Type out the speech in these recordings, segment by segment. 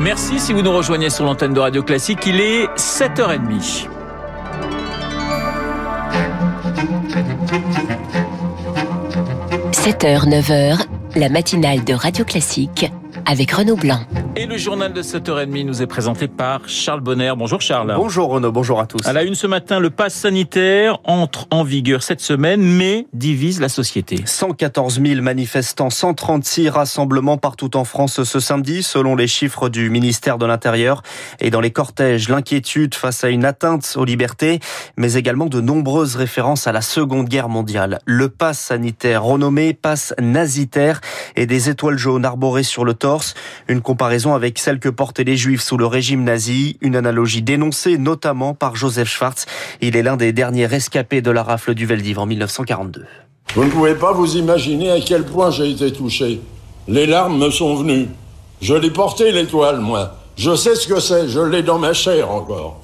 Merci si vous nous rejoignez sur l'antenne de Radio Classique. Il est 7h30. – 7h, 9h, la matinale de Radio Classique avec Renaud Blanc. Et le journal de 7h30 nous est présenté par Charles Bonner. Bonjour Charles. Bonjour Renaud, bonjour à tous. À la une ce matin, le pass sanitaire entre en vigueur cette semaine, mais divise la société. 114 000 manifestants, 136 rassemblements partout en France ce samedi, selon les chiffres du ministère de l'Intérieur. Et dans les cortèges, l'inquiétude face à une atteinte aux libertés, mais également de nombreuses références à la Seconde Guerre mondiale. Le pass sanitaire, renommé pass nazitaire, et des étoiles jaunes arborées sur le torse une comparaison avec celle que portaient les Juifs sous le régime nazi, une analogie dénoncée notamment par Joseph Schwartz. Il est l'un des derniers rescapés de la rafle du Veldiv en 1942. Vous ne pouvez pas vous imaginer à quel point j'ai été touché. Les larmes me sont venues. Je l'ai porté l'étoile, moi. Je sais ce que c'est, je l'ai dans ma chair encore.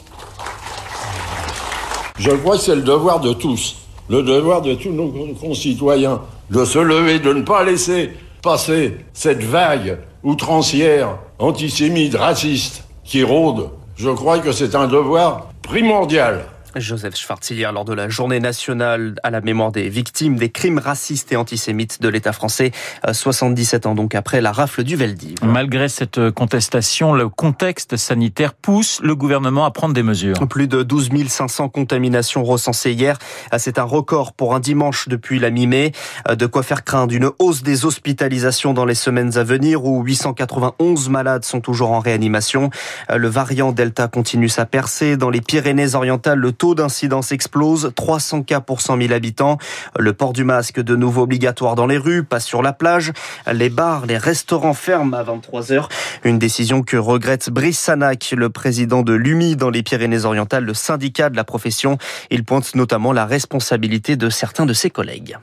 Je crois que c'est le devoir de tous, le devoir de tous nos concitoyens, de se lever, de ne pas laisser passer cette vague outrancière, antisémite, raciste qui rôde. Je crois que c'est un devoir primordial Joseph Schwartz hier lors de la journée nationale à la mémoire des victimes des crimes racistes et antisémites de l'État français, 77 euh, ans donc après la rafle du Veldiv. Malgré cette contestation, le contexte sanitaire pousse le gouvernement à prendre des mesures. Plus de 12 500 contaminations recensées hier. Euh, c'est un record pour un dimanche depuis la mi-mai. Euh, de quoi faire craindre une hausse des hospitalisations dans les semaines à venir où 891 malades sont toujours en réanimation. Le variant Delta continue sa percée. Dans les Pyrénées-Orientales, le taux taux d'incidence explose, 300 cas pour 100 000 habitants. Le port du masque de nouveau obligatoire dans les rues, pas sur la plage. Les bars, les restaurants ferment à 23 heures. Une décision que regrette Brice Sanac, le président de l'UMI dans les Pyrénées-Orientales, le syndicat de la profession. Il pointe notamment la responsabilité de certains de ses collègues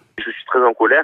très en colère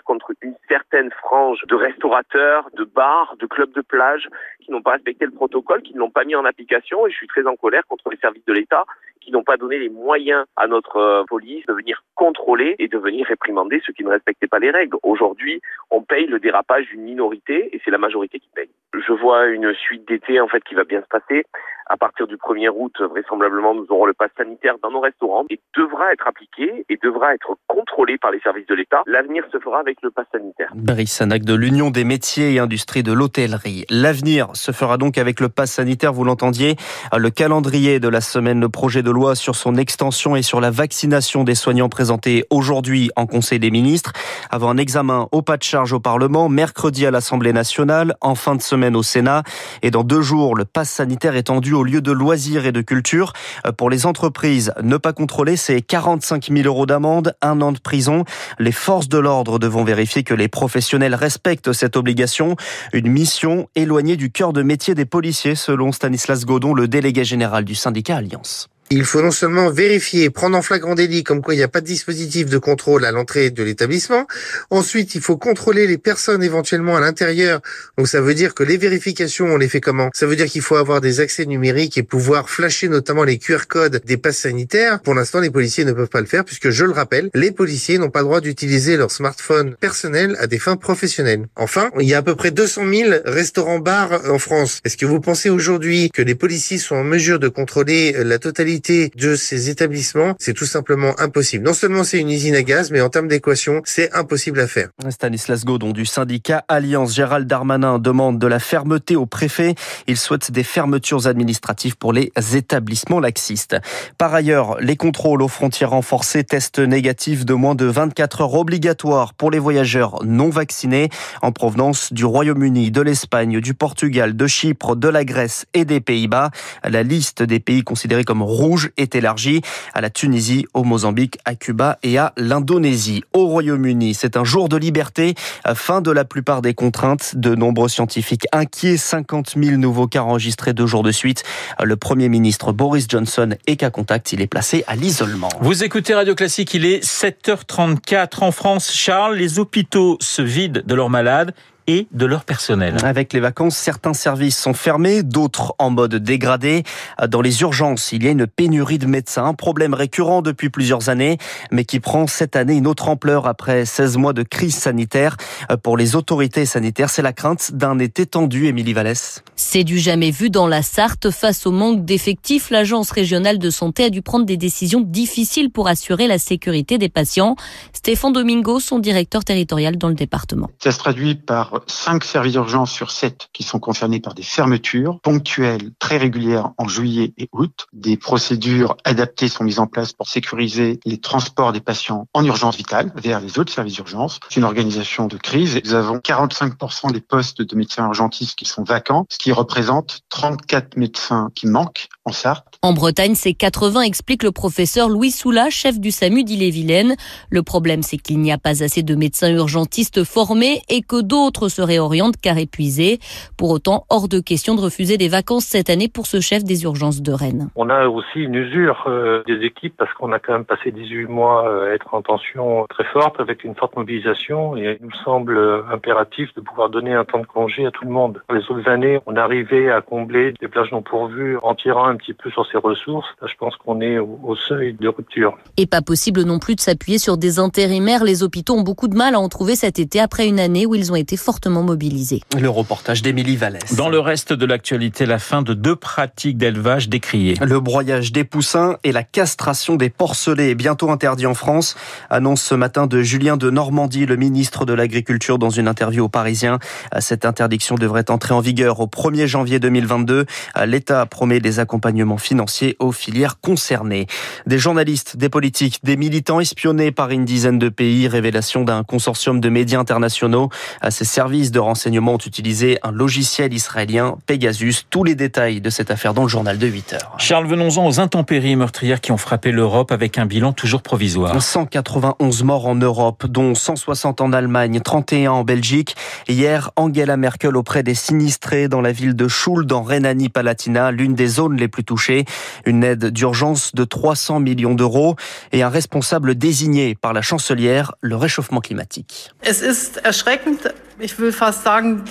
une certaine frange de restaurateurs, de bars, de clubs de plage qui n'ont pas respecté le protocole, qui ne l'ont pas mis en application et je suis très en colère contre les services de l'État qui n'ont pas donné les moyens à notre euh, police de venir contrôler et de venir réprimander ceux qui ne respectaient pas les règles. Aujourd'hui, on paye le dérapage d'une minorité et c'est la majorité qui paye. Je vois une suite d'été en fait qui va bien se passer. À partir du 1er août, vraisemblablement, nous aurons le pass sanitaire dans nos restaurants et devra être appliqué et devra être contrôlé par les services de l'État. L'avenir se fera avec le pass sanitaire. Brice Sanac de l'Union des métiers et industries de l'hôtellerie. L'avenir se fera donc avec le pass sanitaire, vous l'entendiez. Le calendrier de la semaine, le projet de loi sur son extension et sur la vaccination des soignants présenté aujourd'hui en Conseil des ministres, avant un examen au pas de charge au Parlement, mercredi à l'Assemblée nationale, en fin de semaine au Sénat, et dans deux jours, le pass sanitaire étendu au lieu de loisirs et de culture. Euh, pour les entreprises, ne pas contrôler, c'est 45 000 euros d'amende, un an de prison. Les forces de l'ordre devront vérifier que les professionnels respectent cette obligation. Une mission éloignée du cœur de métier des policiers, selon Stanislas Godon, le délégué général du syndicat Alliance. Il faut non seulement vérifier, prendre en flagrant délit comme quoi il n'y a pas de dispositif de contrôle à l'entrée de l'établissement. Ensuite, il faut contrôler les personnes éventuellement à l'intérieur. Donc ça veut dire que les vérifications, on les fait comment? Ça veut dire qu'il faut avoir des accès numériques et pouvoir flasher notamment les QR codes des passes sanitaires. Pour l'instant, les policiers ne peuvent pas le faire puisque, je le rappelle, les policiers n'ont pas le droit d'utiliser leur smartphone personnel à des fins professionnelles. Enfin, il y a à peu près 200 000 restaurants-bars en France. Est-ce que vous pensez aujourd'hui que les policiers sont en mesure de contrôler la totalité de ces établissements, c'est tout simplement impossible. Non seulement c'est une usine à gaz, mais en termes d'équation, c'est impossible à faire. Stanislas Godon du syndicat Alliance Gérald Darmanin demande de la fermeté au préfet. Il souhaite des fermetures administratives pour les établissements laxistes. Par ailleurs, les contrôles aux frontières renforcés, tests négatifs de moins de 24 heures obligatoires pour les voyageurs non vaccinés en provenance du Royaume-Uni, de l'Espagne, du Portugal, de Chypre, de la Grèce et des Pays-Bas. La liste des pays considérés comme rouges rouge est élargie à la Tunisie, au Mozambique, à Cuba et à l'Indonésie. Au Royaume-Uni, c'est un jour de liberté, fin de la plupart des contraintes. De nombreux scientifiques inquiets, 50 000 nouveaux cas enregistrés deux jours de suite. Le Premier ministre Boris Johnson est qu'à contact, il est placé à l'isolement. Vous écoutez Radio Classique, il est 7h34 en France. Charles, les hôpitaux se vident de leurs malades et de leur personnel. Avec les vacances, certains services sont fermés, d'autres en mode dégradé. Dans les urgences, il y a une pénurie de médecins, problème récurrent depuis plusieurs années, mais qui prend cette année une autre ampleur après 16 mois de crise sanitaire. Pour les autorités sanitaires, c'est la crainte d'un été tendu, Émilie Vallès. C'est du jamais vu dans la Sarthe. Face au manque d'effectifs, l'Agence régionale de santé a dû prendre des décisions difficiles pour assurer la sécurité des patients. Stéphane Domingo, son directeur territorial dans le département. Ça se traduit par 5 services d'urgence sur 7 qui sont concernés par des fermetures ponctuelles très régulières en juillet et août. Des procédures adaptées sont mises en place pour sécuriser les transports des patients en urgence vitale vers les autres services d'urgence. C'est une organisation de crise. Nous avons 45% des postes de médecins urgentistes qui sont vacants, ce qui représente 34 médecins qui manquent en Sarthe. En Bretagne, c'est 80, explique le professeur Louis Soula, chef du SAMU d'Ille-et-Vilaine. Le problème, c'est qu'il n'y a pas assez de médecins urgentistes formés et que d'autres se réorientent car épuisés. Pour autant, hors de question de refuser des vacances cette année pour ce chef des urgences de Rennes. On a aussi une usure euh, des équipes parce qu'on a quand même passé 18 mois euh, à être en tension très forte avec une forte mobilisation et il nous semble euh, impératif de pouvoir donner un temps de congé à tout le monde. Les autres années, on arrivait à combler des plages non pourvues en tirant un petit peu sur ses ressources. Là, je pense qu'on est au, au seuil de rupture. Et pas possible non plus de s'appuyer sur des intérimaires. Les hôpitaux ont beaucoup de mal à en trouver cet été après une année où ils ont été fortement mobilisés. Le reportage d'Émilie Vallès. Dans le reste de l'actualité, la fin de deux pratiques d'élevage décriées. Le broyage des poussins et la castration des porcelets est bientôt interdit en France, annonce ce matin de Julien de Normandie, le ministre de l'Agriculture, dans une interview aux Parisiens. Cette interdiction devrait entrer en vigueur au 1er janvier 2022. L'État promet des accompagnements financiers aux filières concernées. Des journalistes, des politiques, des militants espionnés par une dizaine de pays, révélation d'un consortium de médias internationaux. Ces services de renseignement ont utilisé un logiciel israélien, Pegasus. Tous les détails de cette affaire dans le journal de 8 heures. Charles, venons-en aux intempéries meurtrières qui ont frappé l'Europe avec un bilan toujours provisoire. 191 morts en Europe, dont 160 en Allemagne, 31 en Belgique. Hier, Angela Merkel auprès des sinistrés dans la ville de Schuld, dans Rhénanie-Palatina, l'une des zones les plus touchées. Une aide d'urgence de 300 millions d'euros et un responsable désigné par la chancelière, le réchauffement climatique.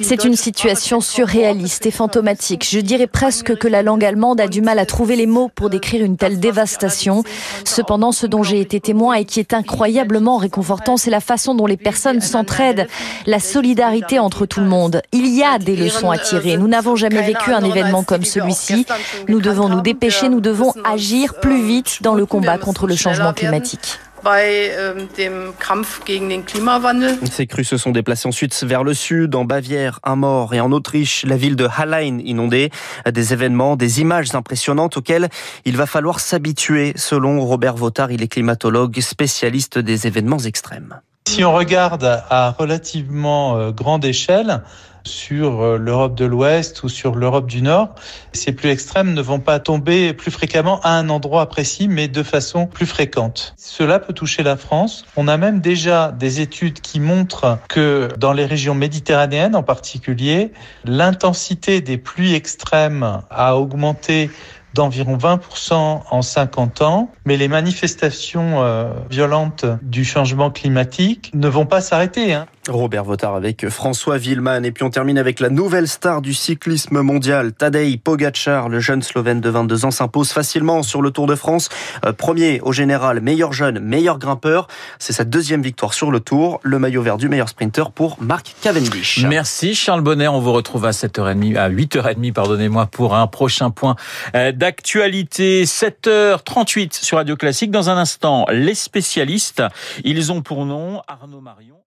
C'est une situation surréaliste et fantomatique. Je dirais presque que la langue allemande a du mal à trouver les mots pour décrire une telle dévastation. Cependant, ce dont j'ai été témoin et qui est incroyablement réconfortant, c'est la façon dont les personnes s'entraident, la solidarité entre tout le monde. Il y a des leçons à tirer. Nous n'avons jamais vécu un événement comme celui-ci. Nous devons nous dépêcher, nous devons agir plus vite dans le combat contre le changement climatique. Ces crues se sont déplacées ensuite vers le sud, en Bavière, un mort, et en Autriche, la ville de Hallein inondée. Des événements, des images impressionnantes auxquelles il va falloir s'habituer, selon Robert Votard, il est climatologue, spécialiste des événements extrêmes. Si on regarde à relativement grande échelle, sur l'Europe de l'Ouest ou sur l'Europe du Nord, ces plus extrêmes ne vont pas tomber plus fréquemment à un endroit précis, mais de façon plus fréquente. Cela peut toucher la France. On a même déjà des études qui montrent que dans les régions méditerranéennes en particulier, l'intensité des pluies extrêmes a augmenté d'environ 20% en 50 ans, mais les manifestations euh, violentes du changement climatique ne vont pas s'arrêter. Hein. Robert Votard avec François Villeman. Et puis on termine avec la nouvelle star du cyclisme mondial, Tadej Pogacar. Le jeune Slovène de 22 ans s'impose facilement sur le Tour de France. Premier au général, meilleur jeune, meilleur grimpeur. C'est sa deuxième victoire sur le Tour. Le maillot vert du meilleur sprinter pour Marc Cavendish. Merci Charles Bonnet. On vous retrouve à 7h30, à 8h30, pardonnez-moi, pour un prochain point d'actualité. 7h38 sur Radio Classique. Dans un instant, les spécialistes. Ils ont pour nom Arnaud Marion.